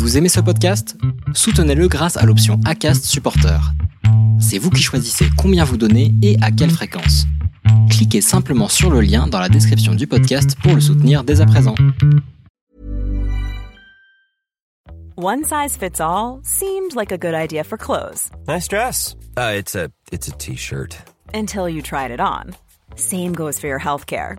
Vous aimez ce podcast? Soutenez-le grâce à l'option ACAST Supporter. C'est vous qui choisissez combien vous donnez et à quelle fréquence. Cliquez simplement sur le lien dans la description du podcast pour le soutenir dès à présent. One size fits all seemed like a good idea for clothes Nice dress. Uh, it's a it's a t-shirt. until you tried it on. Same goes for your healthcare.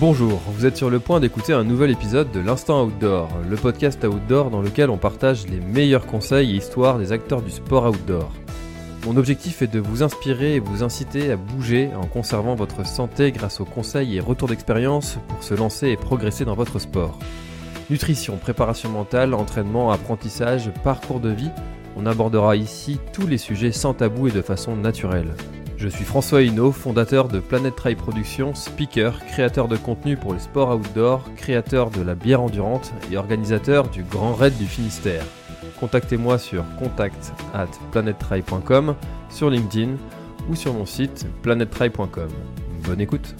Bonjour, vous êtes sur le point d'écouter un nouvel épisode de l'Instant Outdoor, le podcast outdoor dans lequel on partage les meilleurs conseils et histoires des acteurs du sport outdoor. Mon objectif est de vous inspirer et vous inciter à bouger en conservant votre santé grâce aux conseils et retours d'expérience pour se lancer et progresser dans votre sport. Nutrition, préparation mentale, entraînement, apprentissage, parcours de vie, on abordera ici tous les sujets sans tabou et de façon naturelle. Je suis François Hinault, fondateur de Planet Trail Productions, speaker, créateur de contenu pour les sports outdoor, créateur de la bière endurante et organisateur du Grand Raid du Finistère. Contactez-moi sur contact at sur LinkedIn ou sur mon site planettrail.com. Bonne écoute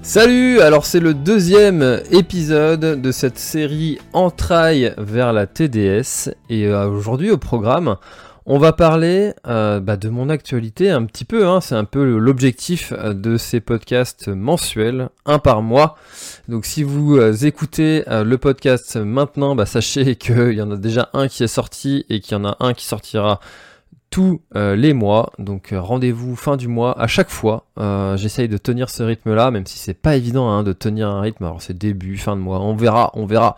Salut Alors c'est le deuxième épisode de cette série Entrailles vers la TDS et euh, aujourd'hui au programme on va parler euh, bah, de mon actualité un petit peu, hein, c'est un peu l'objectif euh, de ces podcasts mensuels, un par mois. Donc si vous euh, écoutez euh, le podcast maintenant, bah, sachez qu'il y en a déjà un qui est sorti et qu'il y en a un qui sortira tous les mois. Donc rendez-vous fin du mois à chaque fois. J'essaye de tenir ce rythme-là, même si c'est pas évident hein, de tenir un rythme. Alors c'est début, fin de mois, on verra, on verra.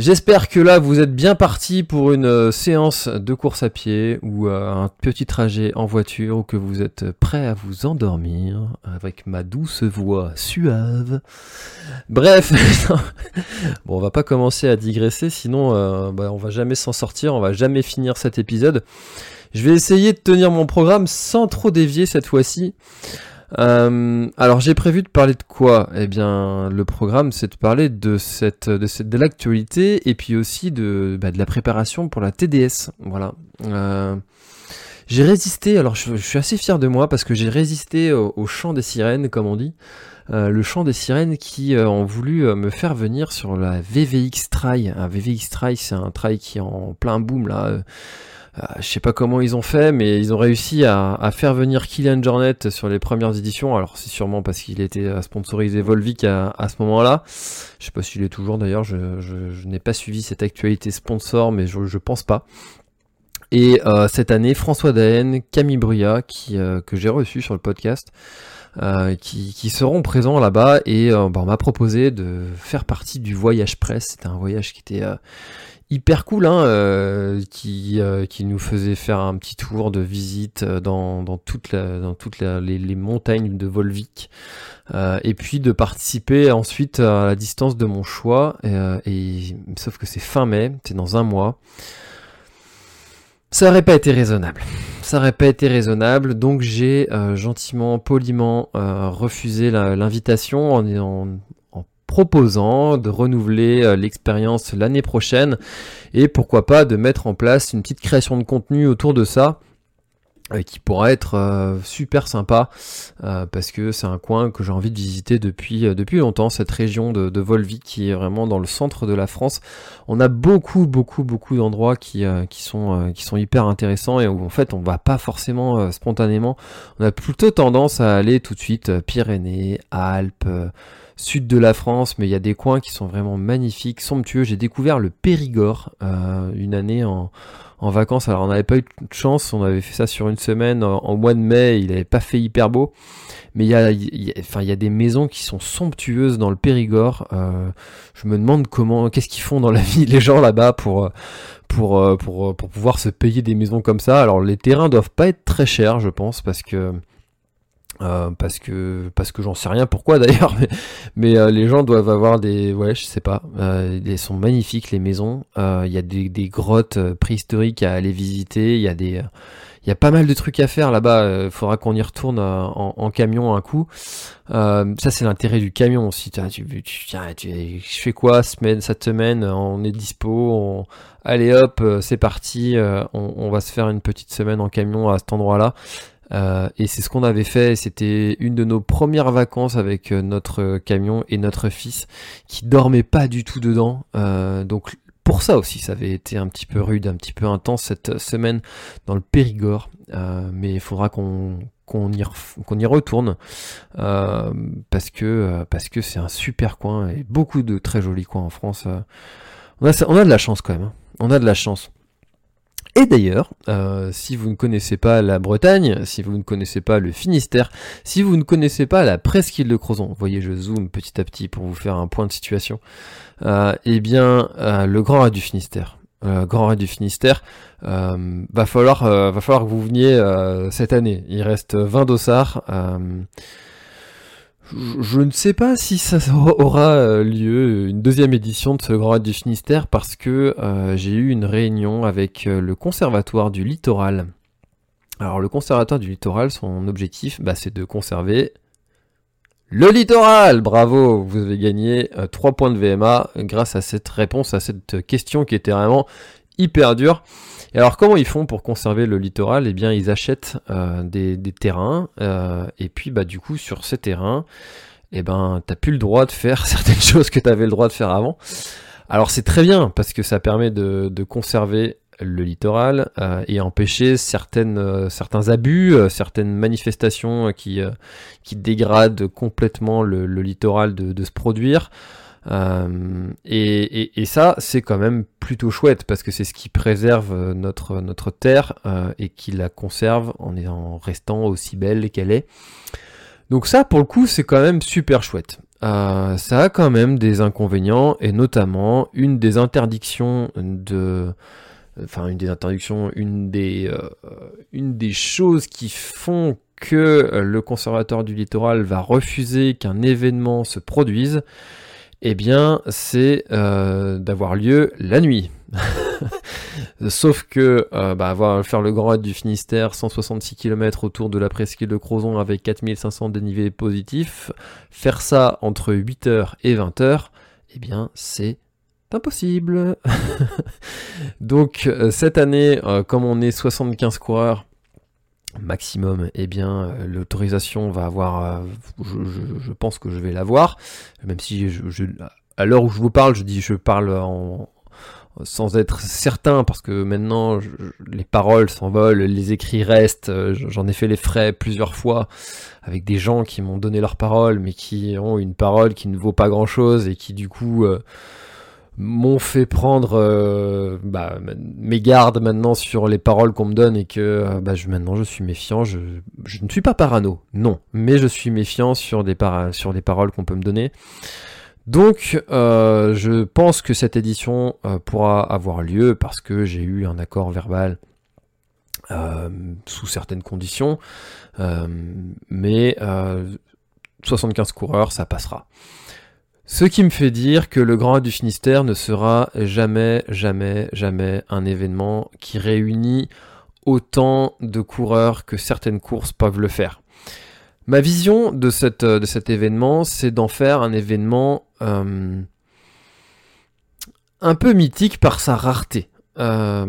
J'espère que là vous êtes bien parti pour une euh, séance de course à pied ou euh, un petit trajet en voiture ou que vous êtes prêt à vous endormir avec ma douce voix suave. Bref, bon on va pas commencer à digresser sinon euh, bah, on va jamais s'en sortir, on va jamais finir cet épisode. Je vais essayer de tenir mon programme sans trop dévier cette fois-ci. Euh, alors j'ai prévu de parler de quoi? Eh bien le programme c'est de parler de cette de cette de l'actualité et puis aussi de bah, de la préparation pour la TDS. Voilà. Euh, j'ai résisté. Alors je, suis assez fier de moi parce que j'ai résisté au, chant des sirènes comme on dit. Euh, le chant des sirènes qui euh, ont voulu euh, me faire venir sur la VVX Trail. Un VVX Trail c'est un trail qui est en plein boom là. Euh, je sais pas comment ils ont fait, mais ils ont réussi à, à faire venir Kylian Jornet sur les premières éditions. Alors c'est sûrement parce qu'il était euh, sponsorisé Volvic à, à ce moment-là. Je sais pas s'il est toujours d'ailleurs. Je, je- je n'ai pas suivi cette actualité sponsor, mais je, je pense pas. Et euh, cette année, François Daen, Camille Bruyat, qui, euh, que j'ai reçu sur le podcast, euh, qui, seront présents là-bas et euh, bah, on m'a proposé de faire partie du voyage presse. C'était un voyage qui était euh, hyper cool, hein, qui, qui nous faisait faire un petit tour de visite dans, dans toutes, les, les montagnes de Volvic, et puis de participer ensuite à la distance de mon choix, et, sauf que c'est fin mai, c'est dans un mois. Ça aurait pas été raisonnable. Ça aurait pas été raisonnable, donc j'ai euh, gentiment, poliment euh, refusé l'invitation en, proposant de renouveler euh, l'expérience l'année prochaine et pourquoi pas de mettre en place une petite création de contenu autour de ça qui pourra être euh, super sympa euh, parce que c'est un coin que j'ai envie de visiter depuis, euh, depuis longtemps, cette région de, de Volvic qui est vraiment dans le centre de la France. On a beaucoup, beaucoup, beaucoup d'endroits qui, euh, qui, sont, euh, qui sont hyper intéressants et où en fait on va pas forcément euh, spontanément. On a plutôt tendance à aller tout de suite euh, Pyrénées, Alpes, euh, sud de la France, mais il y a des coins qui sont vraiment magnifiques, somptueux. J'ai découvert le Périgord euh, une année en, en vacances. Alors on n'avait pas eu de chance, on avait fait ça sur une semaine en, mois de mai, il n'avait pas fait hyper beau. Mais il y a, y a- y a des maisons qui sont somptueuses dans le Périgord. Euh, je me demande comment, qu'est-ce qu'ils font dans la vie les gens là-bas pour, pour, euh, pour, pour pouvoir se payer des maisons comme ça. Alors les terrains doivent pas être très chers, je pense, parce que Euh, parce que parce que j'en sais rien pourquoi d'ailleurs mais, mais euh, les gens doivent avoir des ouais je sais pas euh, elles sont magnifiques les maisons. Il y a des, des, grottes préhistoriques à aller visiter. Il y a des il y a pas mal de trucs à faire là-bas. Il faudra qu'on y retourne en, en, camion un coup. Ça c'est l'intérêt du camion aussi. Tu, tu, tu, je fais quoi semaine cette semaine? On est dispo allez hop c'est parti on, on va se faire une petite semaine en camion à cet endroit là euh, et c'est ce qu'on avait fait, c'était une de nos premières vacances avec euh, notre camion et notre fils qui dormait pas du tout dedans. Euh, donc pour ça aussi, ça avait été un petit peu rude, un petit peu intense cette semaine dans le Périgord. mais il faudra qu'on qu'on y, qu'on y retourne parce que parce que c'est un super coin et beaucoup de très jolis coins en France. on, a, on a de la chance quand même. Hein. On a de la chance. Et d'ailleurs, euh, si vous ne connaissez pas la Bretagne, si vous ne connaissez pas le Finistère, si vous ne connaissez pas la presqu'île de Crozon, vous voyez, je zoome petit à petit pour vous faire un point de situation, euh, eh bien, euh, le Grand Raid du Finistère. Grand Raid du Finistère, va falloir, va falloir que vous veniez cette année. Il reste 20 dossards je ne sais pas si ça aura euh, lieu une deuxième édition de ce Grand Raid du Finistère parce que euh, j'ai eu une réunion avec euh, le conservatoire du littoral. Alors le conservatoire du littoral, son objectif, bah, c'est de conserver le littoral. Bravo, vous avez gagné 3 points de VMA grâce à cette réponse à cette question qui était vraiment hyper dure. Et alors comment ils font pour conserver le littoral? Eh bien ils achètent euh, des, terrains euh, et puis bah du coup sur ces terrains, eh ben t'as plus le droit de faire certaines choses que tu avais le droit de faire avant. Alors c'est très bien parce que ça permet de, conserver le littoral euh, et empêcher certaines, certains abus, certaines manifestations qui, qui dégradent complètement le, littoral de, de, se produire. Euh, et, ça, c'est quand même plutôt chouette parce que c'est ce qui préserve euh, notre, notre terre euh, et qui la conserve en, en restant aussi belle qu'elle est. Donc ça, pour le coup, c'est quand même super chouette. ça a quand même des inconvénients et notamment une des interdictions de enfin une des interdictions, une des, une des choses qui font que le conservateur du littoral va refuser qu'un événement se produise, eh bien, c'est euh, d'avoir lieu la nuit. Sauf que euh, bah, faire le grand raid du Finistère, 166 km autour de la presqu'île de Crozon avec 4500 dénivelés positifs, faire ça entre 8h et 20h, eh bien, c'est impossible. Donc, euh, cette année, comme on est 75 coureurs, maximum, eh bien euh, l'autorisation va avoir, euh, je, pense que je vais l'avoir, même si à l'heure où je vous parle, je dis je parle sans être certain parce que maintenant les paroles s'envolent, les écrits restent, euh, j'en ai fait les frais plusieurs fois avec des gens qui m'ont donné leur parole mais qui ont une parole qui ne vaut pas grand chose et qui du coup m'ont fait prendre euh, bah, mes gardes maintenant sur les paroles qu'on me donne et que euh, bah, maintenant je suis méfiant. Je, ne suis pas parano, non, mais je suis méfiant sur des, sur des paroles qu'on peut me donner. Donc euh, je pense que cette édition pourra avoir lieu parce que j'ai eu un accord verbal sous certaines conditions, mais 75 coureurs ça passera. Ce qui me fait dire que le Grand du Finistère ne sera jamais, jamais, jamais un événement qui réunit autant de coureurs que certaines courses peuvent le faire. Ma vision de, cet événement, c'est d'en faire un événement euh, un peu mythique par sa rareté. Euh,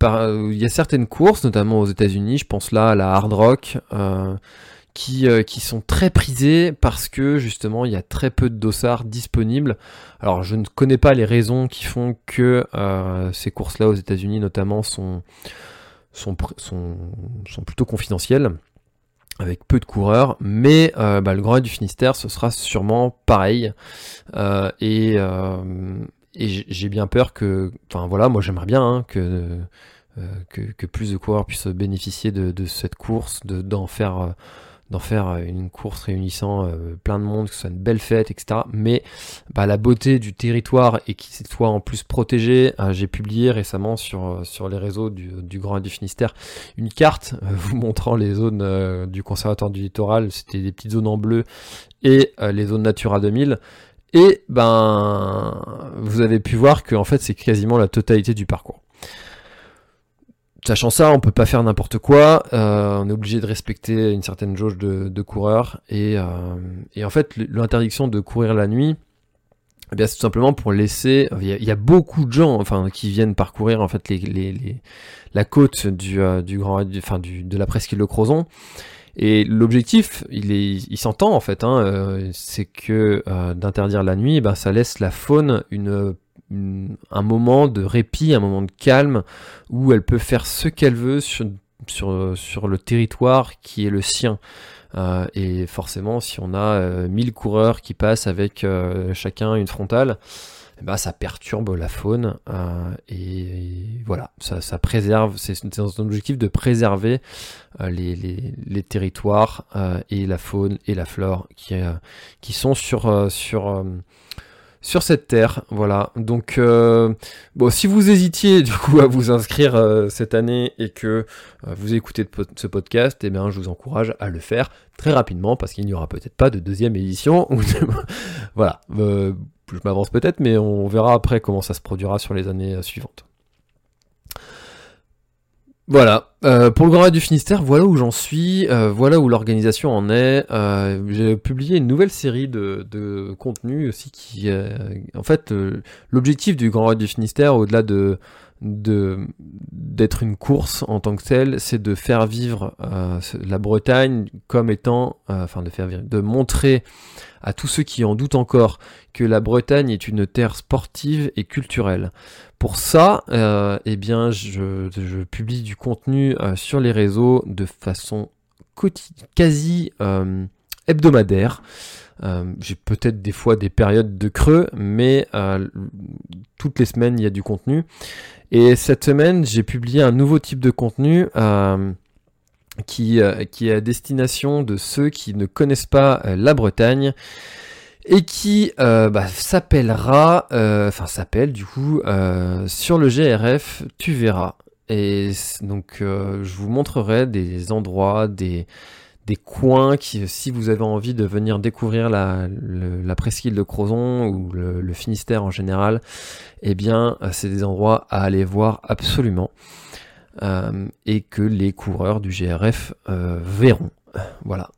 il y a certaines courses, notamment aux États-Unis, je pense là à la Hard Rock, euh, qui, euh, qui sont très prisés parce que justement il y a très peu de dossards disponibles. Alors je ne connais pas les raisons qui font que euh, ces courses-là aux États-Unis notamment sont, sont, sont, plutôt confidentielles avec peu de coureurs, mais euh, bah, le Grand du Finistère ce sera sûrement pareil et, et j'ai bien peur que, enfin voilà, moi j'aimerais bien hein, que, que, plus de coureurs puissent bénéficier de cette course, d'en faire d'en faire une course réunissant plein de monde, que ce soit une belle fête, etc. Mais bah, la beauté du territoire et qu'il soit en plus protégé, j'ai publié récemment sur, les réseaux du, Grand du Finistère une carte vous montrant les zones du conservatoire du littoral. C'était des petites zones en bleu et les zones Natura 2000. Et ben, vous avez pu voir que en fait c'est quasiment la totalité du parcours. Sachant ça, on peut pas faire n'importe quoi. Euh, on est obligé de respecter une certaine jauge de, coureurs. Et, euh, en fait, l'interdiction de courir la nuit, eh bien, c'est tout simplement pour laisser. Il y, a, beaucoup de gens, enfin, qui viennent parcourir en fait la côte du, euh, grand, enfin, de la presqu'île de Crozon. Et l'objectif, il est, il s'entend en fait, hein, c'est que d'interdire la nuit, ben, ça laisse la faune une, un moment de répit, un moment de calme, où elle peut faire ce qu'elle veut sur, sur, sur, le territoire qui est le sien. Euh, et forcément, si on a 1000 coureurs qui passent avec chacun une frontale, ben, ça perturbe la faune euh, et, voilà, ça, préserve, c'est un objectif de préserver euh, les, territoires euh, et la faune et la flore qui, qui sont sur, sur, sur cette terre. Voilà, donc bon, si vous hésitiez du coup à vous inscrire cette année et que vous écoutez ce podcast, eh bien, je vous encourage à le faire très rapidement parce qu'il n'y aura peut-être pas de deuxième édition. voilà je m'avance peut-être, mais on verra après comment ça se produira sur les années euh, suivantes. Voilà, euh, pour le Grand Raid du Finistère, voilà où j'en suis, euh, voilà où l'organisation en est. J'ai publié une nouvelle série de, de contenus aussi qui, en fait, l'objectif du Grand Raid du Finistère, au-delà de d'être une course en tant que telle, c'est de faire vivre la Bretagne comme étant, enfin de faire vivre, de montrer à tous ceux qui en doutent encore que la Bretagne est une terre sportive et culturelle. Pour ça, euh, eh bien, je, publie du contenu euh, sur les réseaux de façon quasi euh, hebdomadaire. J'ai peut-être des fois des périodes de creux, mais toutes les semaines il y a du contenu. Et cette semaine, j'ai publié un nouveau type de contenu qui, euh, qui est à destination de ceux qui ne connaissent pas euh, la Bretagne et qui euh, bah, s'appellera, enfin s'appelle du coup, sur le GRF, tu verras. Et donc je vous montrerai des endroits, des, des coins qui, si vous avez envie de venir découvrir la, presqu'île de Crozon ou le, Finistère en général, eh bien c'est des endroits à aller voir absolument. Euh, et que les coureurs du GRF euh, verront. Voilà.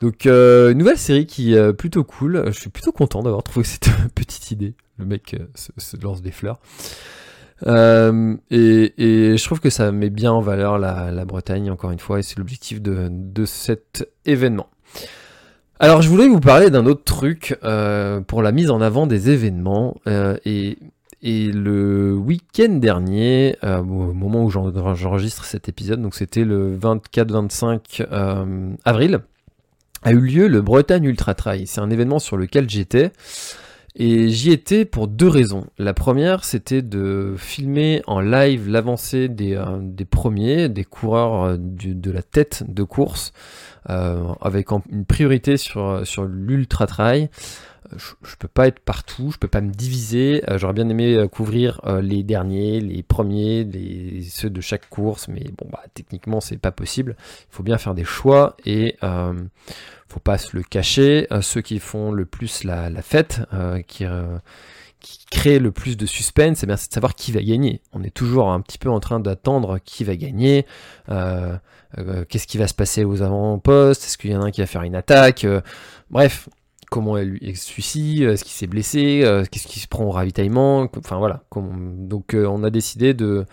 Donc euh, nouvelle série qui est plutôt cool. Je suis plutôt content d'avoir trouvé cette petite idée. Le mec se, lance des fleurs. Et, je trouve que ça met bien en valeur la, Bretagne, encore une fois, et c'est l'objectif de, cet événement. Alors je voulais vous parler d'un autre truc pour la mise en avant des événements, et et le week-end dernier, euh, au moment où j'enregistre cet épisode, donc c'était le 24-25 euh, avril, a eu lieu le Bretagne Ultra Trail. C'est un événement sur lequel j'étais. Et j'y étais pour deux raisons. La première, c'était de filmer en live l'avancée des, euh, premiers, des coureurs de la tête de course, avec une priorité sur, sur l'ultra trail je, je, peux pas être partout, je peux pas me diviser. Euh, j'aurais bien aimé euh, couvrir euh, les derniers, les premiers, les, ceux de chaque course, mais bon, bah, techniquement, c'est pas possible. Il faut bien faire des choix et faut pas se le cacher. ceux qui font le plus la, fête, qui, créent le plus de suspense, c'est de savoir qui va gagner. On est toujours un petit peu en train d'attendre qui va gagner. Qu'est-ce qui va se passer aux avant-postes? Est-ce qu'il y en a un qui va faire une attaque? Bref, comment elle, suicide, est-ce qu'il s'est blessé, euh, qu'est-ce qui se prend au ravitaillement, enfin voilà. donc euh, on a décidé de,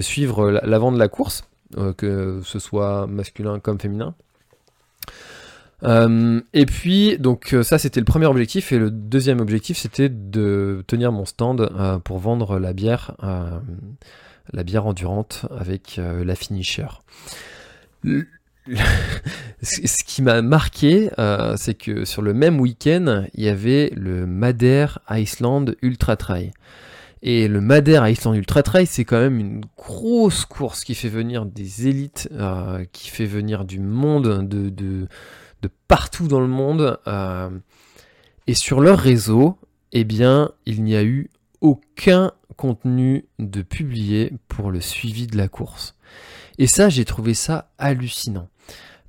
suivre l'avant de la course, euh, que ce soit masculin comme féminin. et puis donc ça c'était le premier objectif et le deuxième objectif c'était de tenir mon stand pour vendre la bière, la bière endurante avec la finisher ce qui m'a marqué, euh, c'est que sur le même week-end, il y avait le Madère Iceland Ultra Trail. Et le Madère à Island Ultra Trail, c'est quand même une grosse course qui fait venir des élites, euh, qui fait venir du monde, de, de, partout dans le monde. Euh, et sur leur réseau, eh bien, il n'y a eu aucun contenu de publié pour le suivi de la course. Et ça, j'ai trouvé ça hallucinant.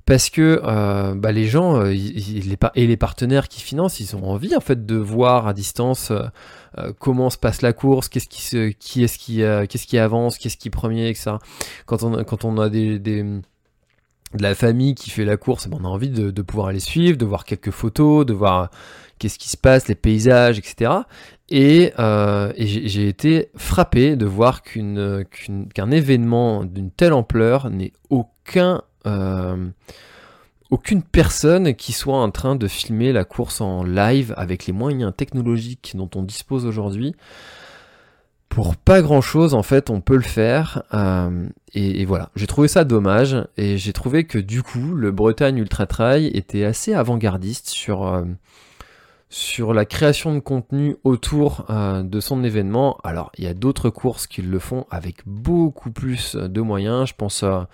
Parce que euh, bah, les gens euh, et les partenaires qui financent, ils ont envie en fait de voir à distance euh, comment se passe la course, qu'est-ce qui est-ce qui, qui avance, qu'est-ce qui est premier, etc. Quand on, a des de la famille qui fait la course, ben, on a envie de, de, pouvoir aller suivre, de voir quelques photos, de voir qu'est-ce qui se passe, les paysages, etc. Et, euh, j'ai été frappé de voir qu'un événement d'une telle ampleur n'ait aucun, euh, aucune personne qui soit en train de filmer la course en live avec les moyens technologiques dont on dispose aujourd'hui. Pour pas grand chose, en fait, on peut le faire. Euh, et, voilà, j'ai trouvé ça dommage. Et j'ai trouvé que du coup, le Bretagne Ultra Trail était assez avant-gardiste sur, sur la création de contenu autour euh, de son événement. Alors, il y a d'autres courses qui le font avec beaucoup plus de moyens. Je pense à,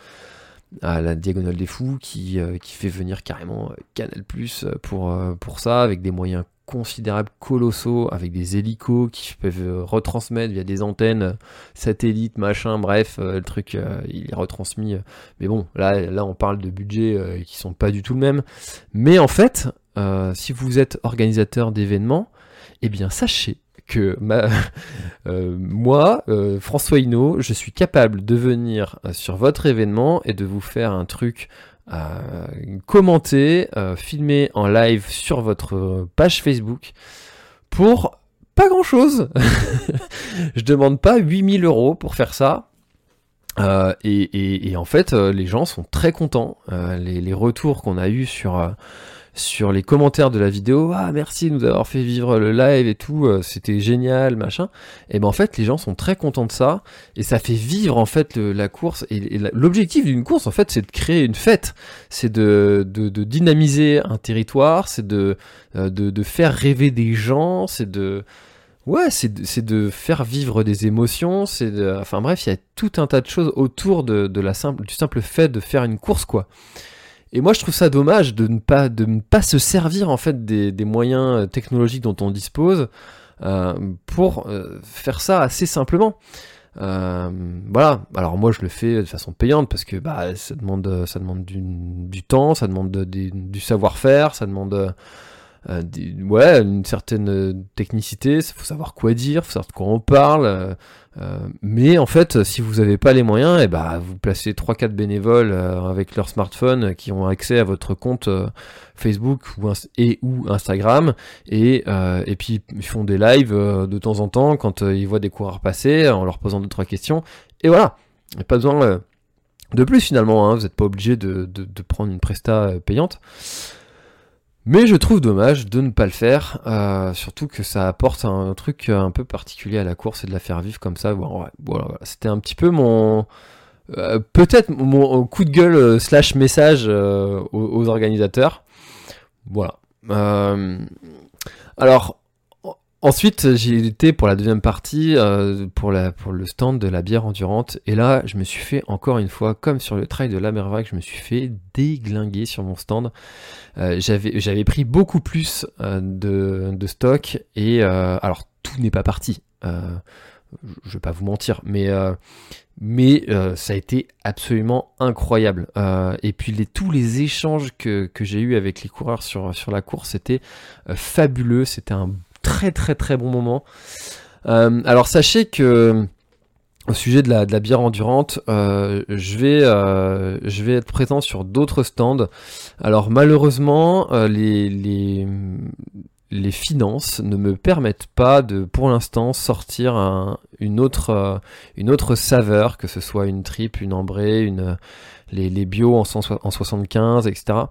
la Diagonale des Fous qui, euh, qui fait venir carrément Canal Plus pour, euh, pour ça, avec des moyens considérables, colossaux, avec des hélicos qui peuvent retransmettre via des antennes satellites, machin, bref, le truc il est retransmis. mais bon, là, là on parle de budgets qui sont pas du tout le même. Mais en fait, euh, si vous êtes organisateur d'événements, eh bien sachez que euh, moi, euh, François Hinault, je suis capable de venir sur votre événement et de vous faire un truc commenté, filmé en live sur votre page Facebook pour pas grand chose. je demande pas 8000 euros pour faire ça. et, en fait, les gens sont très contents. Les, les, retours qu'on a eu sur sur les commentaires de la vidéo, ah merci de nous avoir fait vivre le live et tout, euh, c'était génial, machin. Et ben en fait, les gens sont très contents de ça et ça fait vivre en fait la course. Et, l'objectif d'une course, en fait, c'est de créer une fête, c'est de, de, dynamiser un territoire, c'est de, euh, de, de faire rêver des gens, c'est de Ouais, c'est de, de, faire vivre des émotions, c'est de, enfin bref, il y a tout un tas de choses autour de la simple, du simple fait de faire une course, quoi. Et moi, je trouve ça dommage de ne pas, de ne pas se servir en fait des, des moyens euh, technologiques dont on dispose euh, pour euh, faire ça assez simplement. Voilà. Alors moi, je le fais de façon payante parce que bah, ça demande, ça demande du temps, ça demande du savoir-faire, ça demande euh, ouais, une certaine euh, technicité, il faut savoir quoi dire, faut savoir de quoi on parle. Euh, mais en fait, si vous n'avez pas les moyens, et eh bah, vous placez 3-4 bénévoles avec leur smartphone qui ont accès à votre compte Facebook ou et ou Instagram, et, et puis ils font des lives de temps en temps quand ils voient des coureurs passer en leur posant 2-3 questions. Et voilà, pas besoin de plus finalement, hein. vous n'êtes pas obligé de, de, de, prendre une presta payante. Mais je trouve dommage de ne pas le faire, euh, surtout que ça apporte un, truc un peu particulier à la course et de la faire vivre comme ça. C'était un petit peu mon... Euh, peut-être mon coup de gueule euh, slash message aux, organisateurs. Voilà. alors, Ensuite, j'ai été pour la deuxième partie, euh, pour, le stand de la bière endurante. Et là, je me suis fait encore une fois, comme sur le trail de la Mervac, je me suis fait déglinguer sur mon stand. Euh, j'avais, pris beaucoup plus euh, de, stock. Et alors, tout n'est pas parti. je vais pas vous mentir, mais ça a été absolument incroyable. et puis tous les échanges que, j'ai eu avec les coureurs sur, sur la course, c'était fabuleux. C'était un très très très bon moment. Euh, alors sachez que au sujet de la, bière endurante, euh, je, vais, euh, je vais être présent sur d'autres stands. Alors malheureusement, les, les, les, finances ne me permettent pas de, pour l'instant, sortir une, autre, une autre saveur, que ce soit une tripe, une ambrée, une, les, les bio en, en 75, etc.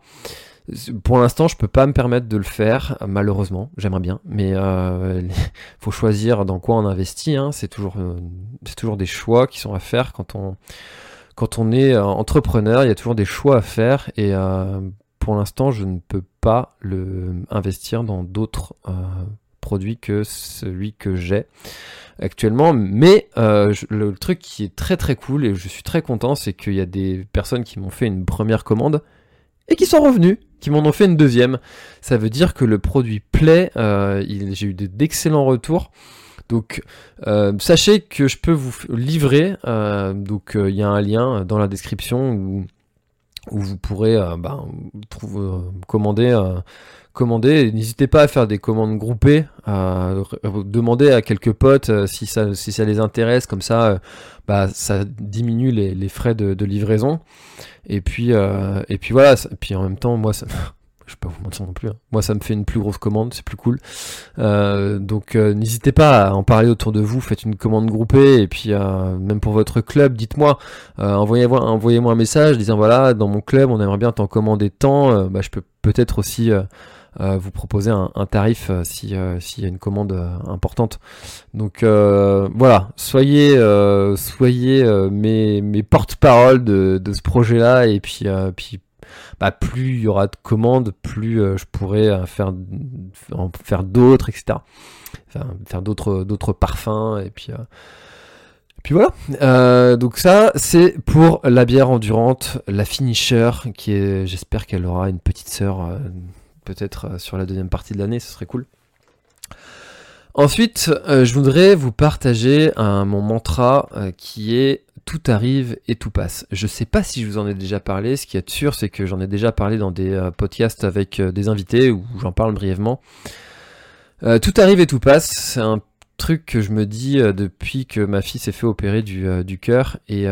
Pour l'instant, je peux pas me permettre de le faire, malheureusement. J'aimerais bien, mais euh, faut choisir dans quoi on investit. Hein. C'est toujours, euh, c'est toujours des choix qui sont à faire quand on, quand on est euh, entrepreneur. Il y a toujours des choix à faire et euh, pour l'instant, je ne peux pas le investir dans d'autres produit que celui que j'ai actuellement. Mais le, truc qui est très très cool et je suis très content, c'est qu'il y a des personnes qui m'ont fait une première commande et qui sont revenus, qui m'en ont fait une deuxième. Ça veut dire que le produit plaît. Euh, j'ai eu d'excellents retours. Donc euh, sachez que je peux vous livrer. donc il y a un lien dans la description où, vous pourrez bah, commander commander. N'hésitez pas à faire des commandes groupées, à demander à quelques potes euh, si, ça, les intéresse, comme ça, euh, bah, ça diminue les, frais de, livraison. Et puis, euh, voilà, et puis en même temps, moi, ça, je pas vous mentir non plus, hein. moi ça me fait une plus grosse commande, c'est plus cool. donc n'hésitez pas à en parler autour de vous, faites une commande groupée, et puis même pour votre club, dites-moi, envoyez-moi envoyez un message disant voilà, dans mon club, on aimerait bien t'en commander tant, bah, je peux peut-être aussi vous proposer un, tarif euh, si euh, s'il y a une commande importante. Donc voilà, soyez soyez mes, mes porte-parole de, de, ce projet-là et puis puis bah, plus il y aura de commandes, plus je pourrai faire en faire d'autres, etc. faire d'autres d'autres parfums et puis puis voilà. donc ça, c'est pour la bière endurante, la finisher, qui est, j'espère qu'elle aura une petite sœur peut-être euh, sur la deuxième partie de l'année, ce serait cool. Ensuite, euh, je voudrais vous partager mon mantra euh, qui est tout arrive et tout passe. Je sais pas si je vous en ai déjà parlé. Ce qui est sûr, c'est que j'en ai déjà parlé dans des podcasts avec des invités où j'en parle brièvement. tout arrive et tout passe. C'est un truc que je me dis depuis que ma fille s'est fait opérer du, du cœur et,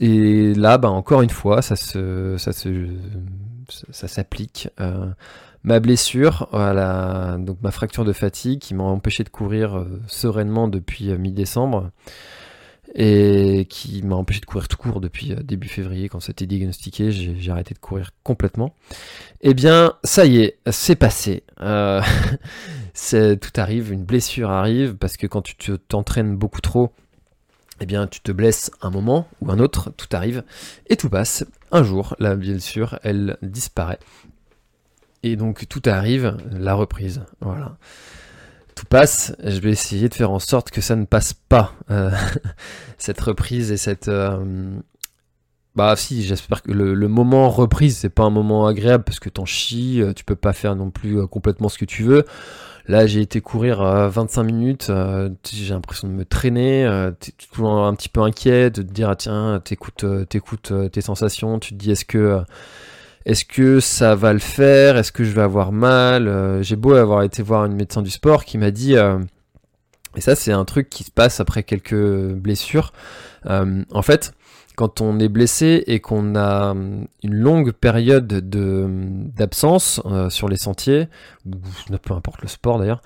et, là, bah, encore une fois, ça se, ça se ça, s'applique. Euh, ma blessure, donc ma fracture de fatigue qui m'a empêché de courir euh, sereinement depuis euh, mi-décembre et qui m'a empêché de courir tout court depuis début février quand c'était diagnostiqué, j'ai arrêté de courir complètement. Eh bien, ça y est, c'est passé. tout arrive, une blessure arrive parce que quand tu t'entraînes beaucoup trop, eh bien, tu te blesses un moment ou un autre, tout arrive et tout passe. Un jour, là, bien sûr, elle disparaît. Et donc, tout arrive, la reprise. Voilà. Tout passe, je vais essayer de faire en sorte que ça ne passe pas, euh, cette reprise et cette. Euh, bah, si, j'espère que le, moment reprise, c'est pas un moment agréable parce que t'en chies, euh, tu peux pas faire non plus complètement ce que tu veux. Là, j'ai été courir 25 minutes, euh, j'ai l'impression de me traîner, euh, tu es toujours un petit peu inquiet, de te dire, ah, tiens, t'écoutes, euh, t'écoutes tes sensations, tu te dis, est-ce que, est-ce que ça va le faire, est-ce que je vais avoir mal? J'ai beau avoir été voir une médecin du sport qui m'a dit, et ça c'est un truc qui se passe après quelques blessures, en fait, quand on est blessé et qu'on a hum, une longue période de d'absence euh, sur les sentiers, peu importe le sport d'ailleurs,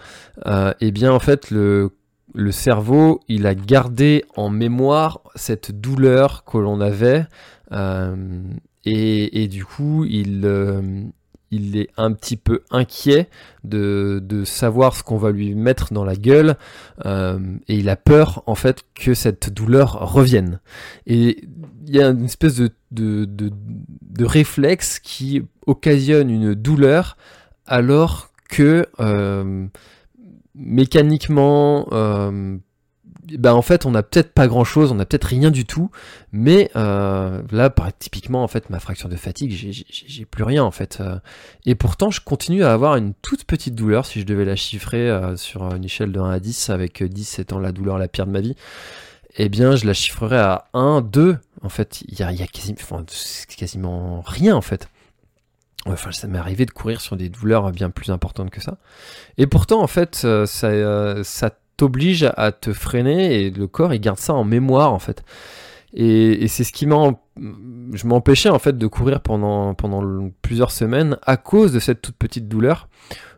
euh, eh bien en fait le cerveau, il a gardé en mémoire cette douleur que l'on avait, euh, et, du coup, il, il est un petit peu inquiet de, savoir ce qu'on va lui mettre dans la gueule euh, et il a peur en fait que cette douleur revienne. Et il y a une espèce de, de, réflexe qui occasionne une douleur alors que euh, mécaniquement, euh, bah en fait on n'a peut-être pas grand chose, on n'a peut-être rien du tout, mais euh, là typiquement en fait ma fracture de fatigue, j'ai plus rien en fait, euh. et pourtant je continue à avoir une toute petite douleur si je devais la chiffrer euh, sur une échelle de 1 à 10 avec 10 étant la douleur la pire de ma vie, eh bien je la chiffrerais à 1, 2 en fait, il y a, y a quasiment, quasiment rien en fait. Enfin, ça m'est arrivé de courir sur des douleurs bien plus importantes que ça. Et pourtant, en fait, ça t'oblige à te freiner et le corps il garde ça en mémoire en fait. Et, c'est ce qui m'a, je m'empêchais en fait de courir pendant plusieurs semaines à cause de cette toute petite douleur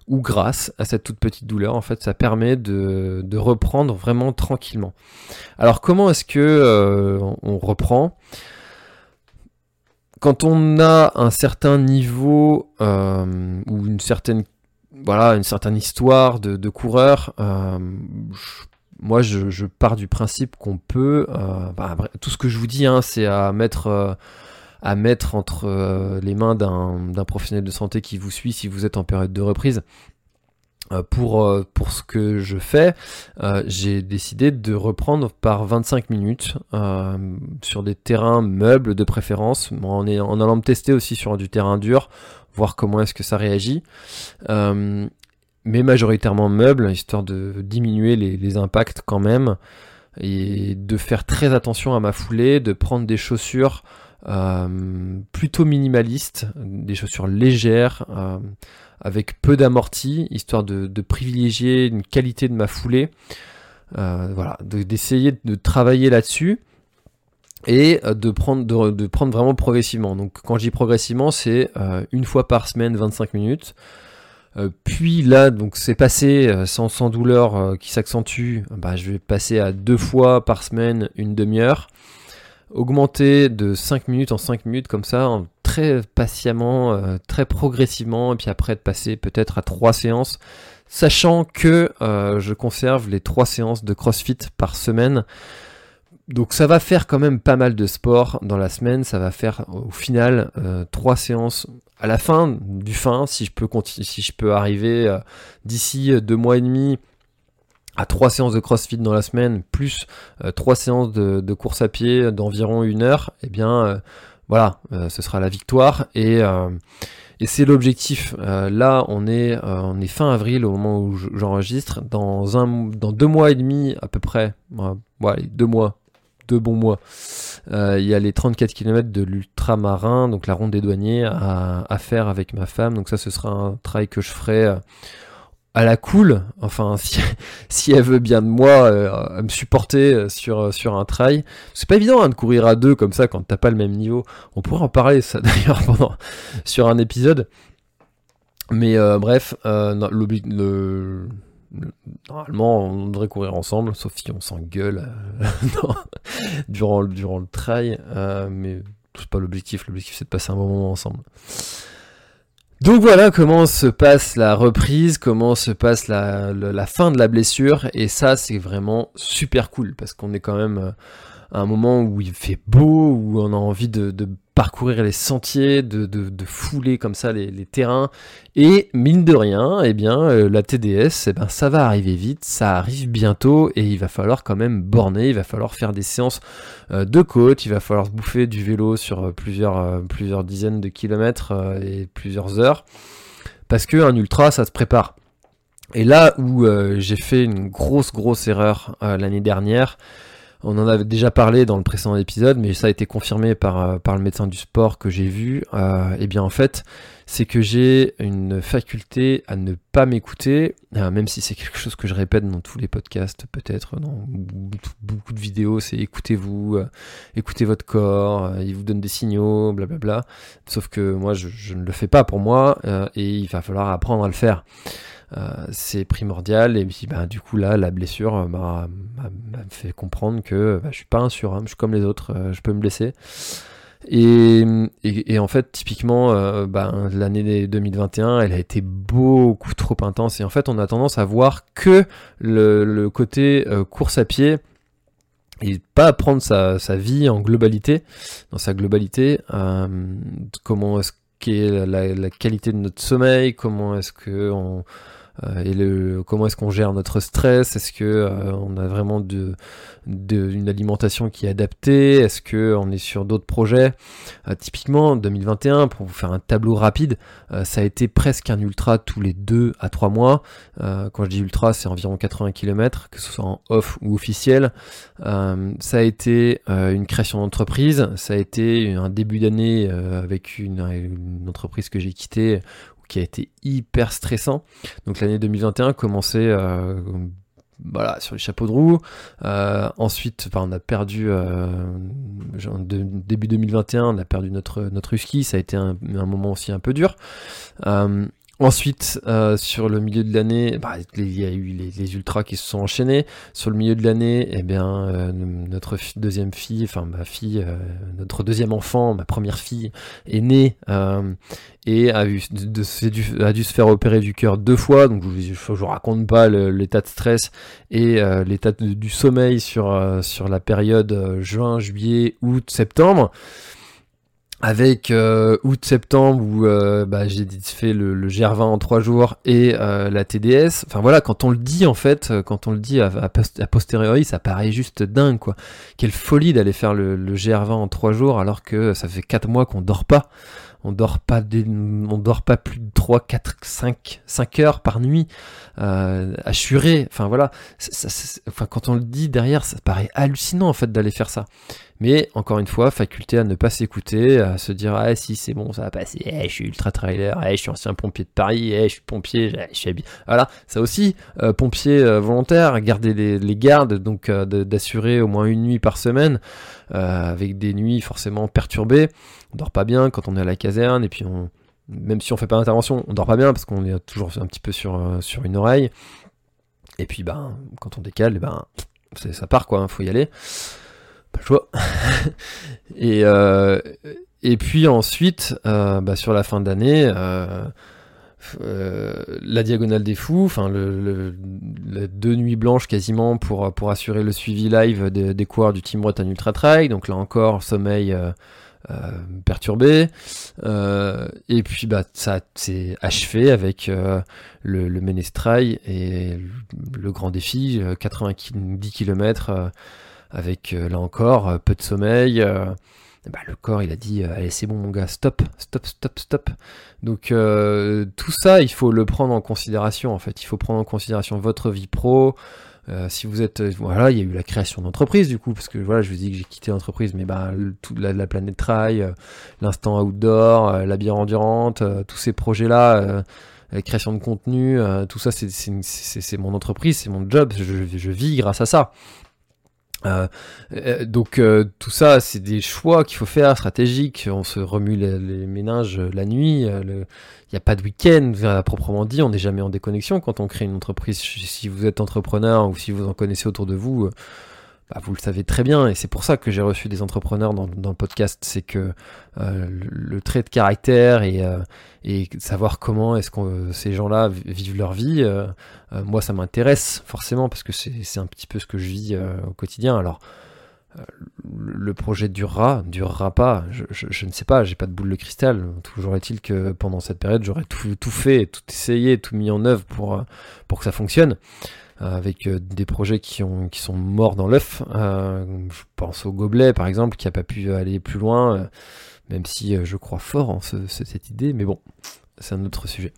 ou grâce à cette toute petite douleur en fait ça permet de, de reprendre vraiment tranquillement. Alors comment est-ce que euh, on reprend? Quand on a un certain niveau euh, ou une certaine voilà, une certaine histoire de, de coureur. Euh, moi, je, pars du principe qu'on peut. Euh, bah, tout ce que je vous dis, hein, c'est à mettre, euh, à mettre entre les mains d'un professionnel de santé qui vous suit si vous êtes en période de reprise. Pour, pour ce que je fais, j'ai décidé de reprendre par 25 minutes sur des terrains meubles de préférence, en, allant me tester aussi sur du terrain dur, voir comment est-ce que ça réagit. Mais majoritairement meubles, histoire de diminuer les, impacts quand même, et de faire très attention à ma foulée, de prendre des chaussures euh, plutôt minimalistes, des chaussures légères, euh, avec peu d'amorti, histoire de, privilégier une qualité de ma foulée. Euh, voilà, d'essayer de, travailler là-dessus et de prendre, de, prendre vraiment progressivement. Donc quand je dis progressivement, c'est une fois par semaine 25 minutes. Euh, puis là, donc c'est passé euh, sans, douleur euh, qui s'accentue. Bah, je vais passer à deux fois par semaine une demi-heure. Augmenter de 5 minutes en 5 minutes comme ça, très patiemment, très progressivement, et puis après de passer peut-être à 3 séances, sachant que je conserve les 3 séances de CrossFit par semaine. Donc ça va faire quand même pas mal de sport dans la semaine, ça va faire au final trois séances à la fin du fin, si je peux, si je peux arriver euh, d'ici euh, deux mois et demi à trois séances de crossfit dans la semaine, plus euh, trois séances de, course à pied d'environ une heure, eh bien voilà, ce sera la victoire. Et, et c'est l'objectif. là, on est, fin avril au moment où j'enregistre. Dans, deux mois et demi à peu près, deux mois, deux bons mois, euh, il y a les 34 km de l'ultramarin, donc la ronde des douaniers, à, faire avec ma femme. Donc ça, ce sera un travail que je ferai euh, à la cool. Enfin, si, elle veut bien de moi, euh, à me supporter sur, sur un trail. C'est pas évident hein, de courir à deux comme ça quand t'as pas le même niveau. On pourrait en parler ça d'ailleurs pendant sur un épisode. Mais bref, le, Normalement, on devrait courir ensemble, sauf si on s'engueule euh, durant, durant le trail. Euh, mais c'est pas l'objectif. L'objectif, c'est de passer un bon moment ensemble. Donc voilà comment se passe la reprise, comment se passe la, fin de la blessure. Et ça, c'est vraiment super cool parce qu'on est quand même euh, à un moment où il fait beau, où on a envie de, parcourir les sentiers, de, fouler comme ça les, terrains. Et mine de rien, eh bien, euh, la TDS, eh ben, ça va arriver vite, ça arrive bientôt et il va falloir quand même borner, il va falloir faire des séances euh, de côte, il va falloir bouffer du vélo sur euh, plusieurs, plusieurs dizaines de kilomètres et plusieurs heures. Parce qu'un ultra, ça se prépare. Et là où j'ai fait une grosse, grosse erreur l'année dernière, on en avait déjà parlé dans le précédent épisode, mais ça a été confirmé par, euh, le médecin du sport que j'ai vu. et euh, eh bien en fait, c'est que j'ai une faculté à ne pas m'écouter, euh, même si c'est quelque chose que je répète dans tous les podcasts, peut-être dans beaucoup de vidéos, c'est écoutez-vous, écoutez votre corps, il vous donne des signaux, blablabla. Sauf que moi, je, ne le fais pas pour moi, et il va falloir apprendre à le faire. Euh, c'est primordial. Et puis, bah, du coup, là, la blessure euh, m'a fait comprendre que bah, je suis pas un surhomme, je suis comme les autres, euh, je peux me blesser. Et, et, en fait, typiquement, bah, l'année 2021, elle a été beaucoup trop intense. Et en fait, on a tendance à voir que le, côté course à pied et pas prendre sa, sa, vie en globalité, dans sa globalité. comment est-ce qu'est la, la, qualité de notre sommeil? Comment est-ce que on euh, et le, comment est-ce qu'on gère notre stress? Est-ce que euh, on a vraiment de, de, une alimentation qui est adaptée? Est-ce que on est sur d'autres projets? Euh, Typiquement, 2021, pour vous faire un tableau rapide, ça a été presque un ultra tous les 2 à 3 mois. quand je dis ultra, c'est environ 80 km, que ce soit en off ou officiel. ça a été une création d'entreprise, ça a été un début d'année avec une, une, entreprise que j'ai quittée qui a été hyper stressant. Donc l'année 2021 commençait euh, voilà, sur les chapeaux de roue. Euh, ensuite, on a perdu, euh, début 2021, on a perdu notre, notre husky. Ça a été un, un moment aussi un peu dur. Ensuite, euh, sur le milieu de l'année, bah, il y a eu les, ultras qui se sont enchaînés. Sur le milieu de l'année, eh bien, euh, notre deuxième fille, enfin ma fille, euh, notre deuxième enfant, ma première fille, est née et a, dû se faire opérer du cœur deux fois. Donc, je ne vous raconte pas l'état de stress et l'état du sommeil sur, sur la période juin, juillet, août, septembre. Avec euh, août-septembre où euh, bah, j'ai fait le, le, GR20 en trois jours et euh, la TDS. Enfin voilà, quand on le dit en fait, quand on le dit à, à, posteriori, ça paraît juste dingue quoi. Quelle folie d'aller faire le, le, GR20 en trois jours alors que ça fait quatre mois qu'on dort pas. On dort pas, dort pas plus de 3, 4, 5, 5 heures par nuit, assuré. Enfin voilà, quand on le dit derrière, ça paraît hallucinant en fait d'aller faire ça. Mais encore une fois, faculté à ne pas s'écouter, à se dire ah si c'est bon, ça va passer, eh, je suis ultra trailer, eh, je suis ancien pompier de Paris, eh, je suis pompier, je suis. Voilà, ça aussi, euh, pompier euh, volontaire, garder les, gardes, donc euh, d'assurer au moins une nuit par semaine, avec des nuits forcément perturbées. On dort pas bien quand on est à la caserne, et puis on, même si on fait pas d'intervention, on dort pas bien parce qu'on est toujours un petit peu sur, sur une oreille. Et puis ben, quand on décale, ben, ça part quoi, hein, faut y aller choix. et, euh, et puis ensuite, euh, bah, sur la fin d'année, euh, la diagonale des fous, enfin le, deux nuits blanches quasiment pour, pour assurer le suivi live des, des coureurs du Team Bretagne Ultra Trail. Donc là encore, sommeil perturbé. et puis bah ça s'est achevé avec le, le Ménestrail et le, grand défi, 90 km avec euh, là encore euh, peu de sommeil. Euh, bah, le corps il a dit allez c'est bon mon gars stop stop stop stop donc tout ça il faut le prendre en considération en fait il faut prendre en considération votre vie pro si vous êtes voilà il y a eu la création d'entreprise du coup parce que voilà je vous dis que j'ai quitté l'entreprise mais bah toute la, la, planète trail l'instant outdoor la bière endurante tous ces projets là la création de contenu tout ça c'est mon entreprise c'est mon job je vis grâce à ça euh, euh, donc euh, tout ça, c'est des choix qu'il faut faire stratégiques. On se remue les, ménages la nuit. Il n'y a pas de week-end à proprement dit. On n'est jamais en déconnexion quand on crée une entreprise. Si vous êtes entrepreneur ou si vous en connaissez autour de vous, bah, vous le savez très bien, et c'est pour ça que j'ai reçu des entrepreneurs dans, le podcast, c'est que euh, le, trait de caractère et, euh, savoir comment est-ce que ces gens-là vivent leur vie, euh, moi ça m'intéresse forcément parce que c'est un petit peu ce que je vis au quotidien. Alors le projet durera, durera pas, je ne sais pas, j'ai pas de boule de cristal. Toujours est-il que pendant cette période, j'aurais tout, tout fait, tout essayé, tout mis en œuvre pour, pour que ça fonctionne. Euh, avec euh, des projets qui, ont, qui sont morts dans l'œuf. Euh, je pense au Gobelet par exemple, qui n'a pas pu aller plus loin, même si je crois fort en cette idée, mais bon, c'est un autre sujet.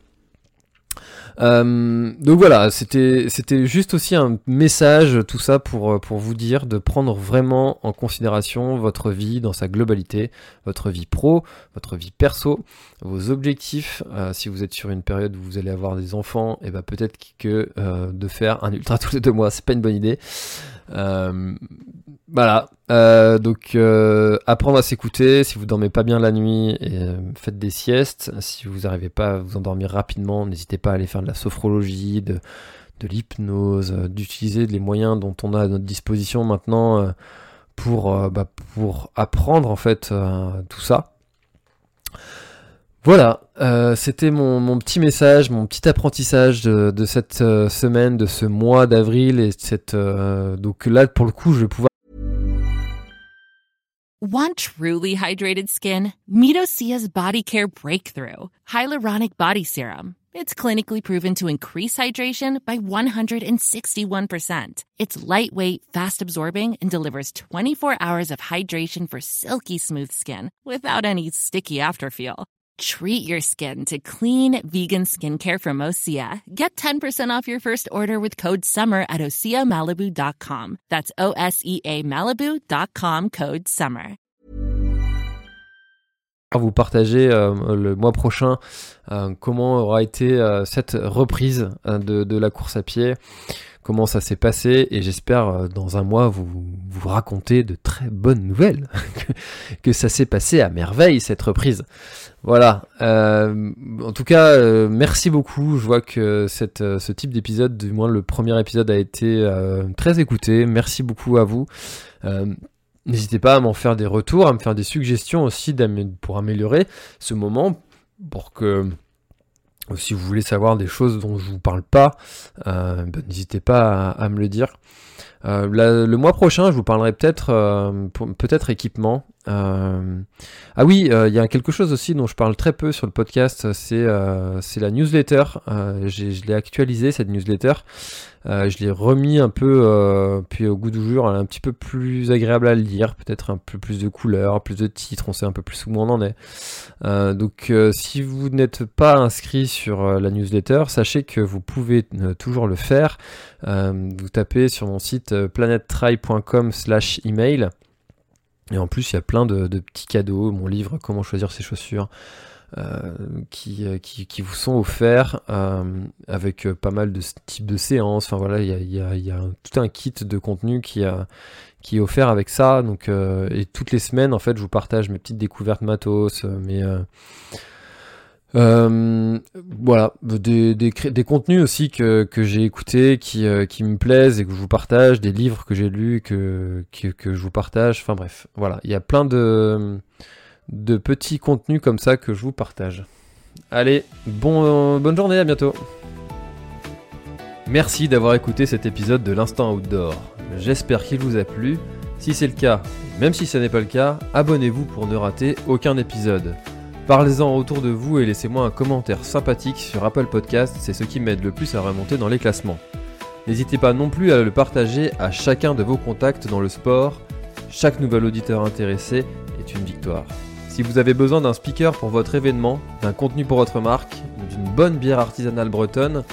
Euh, donc voilà, c'était juste aussi un message, tout ça pour pour vous dire de prendre vraiment en considération votre vie dans sa globalité, votre vie pro, votre vie perso, vos objectifs. Euh, si vous êtes sur une période où vous allez avoir des enfants, et eh ben peut-être que euh, de faire un ultra tous les deux mois, c'est pas une bonne idée. Euh, voilà, euh, donc euh, apprendre à s'écouter. Si vous dormez pas bien la nuit, faites des siestes. Si vous n'arrivez pas à vous endormir rapidement, n'hésitez pas à aller faire de la sophrologie, de, de l'hypnose, d'utiliser les moyens dont on a à notre disposition maintenant pour, bah, pour apprendre en fait tout ça. Voilà, euh, c'était mon, mon, petit message, mon petit apprentissage de, de cette euh, semaine, de ce mois d'avril et cette euh, donc là pour le coup je vais pouvoir. Want truly hydrated skin? Midosia's Body Care Breakthrough Hyaluronic Body Serum. It's clinically proven to increase hydration by 161%. It's lightweight, fast absorbing, and delivers 24 hours of hydration for silky smooth skin without any sticky afterfeel. Treat your skin to clean vegan skincare from Osea. Get 10% off your first order with code SUMMER at OseaMalibu.com. That's O S E A Malibu.com code SUMMER. Vous partagez euh, le mois prochain euh, comment aura été euh, cette reprise euh, de, de, la course à pied. Comment ça s'est passé et j'espère euh, dans un mois vous vous raconter de très bonnes nouvelles, que, ça s'est passé à merveille cette reprise. Voilà. Euh, en tout cas, euh, merci beaucoup. Je vois que ce type d'épisode, du moins le premier épisode, a été très écouté. Merci beaucoup à vous. N'hésitez pas à m'en faire des retours, à me faire des suggestions aussi pour améliorer ce moment, pour que si vous voulez savoir des choses dont je vous parle pas, euh, ben, n'hésitez pas à, me le dire. Euh, le mois prochain, je vous parlerai peut-être euh, peut-être équipement. Euh, ah oui, il y a quelque chose aussi dont je parle très peu sur le podcast, c'est c'est la newsletter. je l'ai actualisé cette newsletter. je l'ai remis un peu, puis au goût du jour, elle est un petit peu plus agréable à lire, peut-être un peu plus de couleurs, plus de titres, on sait un peu plus où on en est. donc si vous n'êtes pas inscrit sur la newsletter, sachez que vous pouvez toujours le faire. vous tapez sur mon site euh, planettry.com slash email. Et en plus, il y a plein de, petits cadeaux. Mon livre Comment choisir ses chaussures. Euh, qui, euh, qui, qui, vous sont offerts avec pas mal de types de séances. Enfin voilà, il y a, y a, tout un kit de contenu qui, a, qui est offert avec ça. Donc, et toutes les semaines, en fait, je vous partage mes petites découvertes matos, mes, euh, voilà, des, des, contenus aussi que, que j'ai écoutés, qui, euh, qui me plaisent et que je vous partage, des livres que j'ai lus que, que, que, je vous partage, enfin bref, voilà, il y a plein de, de petits contenus comme ça que je vous partage. Allez, bon, bonne journée, à bientôt Merci d'avoir écouté cet épisode de l'Instant Outdoor. J'espère qu'il vous a plu. Si c'est le cas, même si ce n'est pas le cas, abonnez-vous pour ne rater aucun épisode. Parlez-en autour de vous et laissez-moi un commentaire sympathique sur Apple Podcast, c'est ce qui m'aide le plus à remonter dans les classements. N'hésitez pas non plus à le partager à chacun de vos contacts dans le sport. Chaque nouvel auditeur intéressé est une victoire. Si vous avez besoin d'un speaker pour votre événement, d'un contenu pour votre marque, d'une bonne bière artisanale bretonne,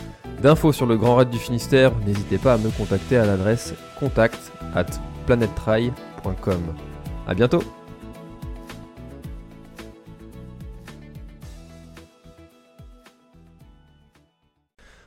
d'infos sur le Grand Raid du Finistère, n'hésitez pas à me contacter à l'adresse contact at planettry.com. A bientôt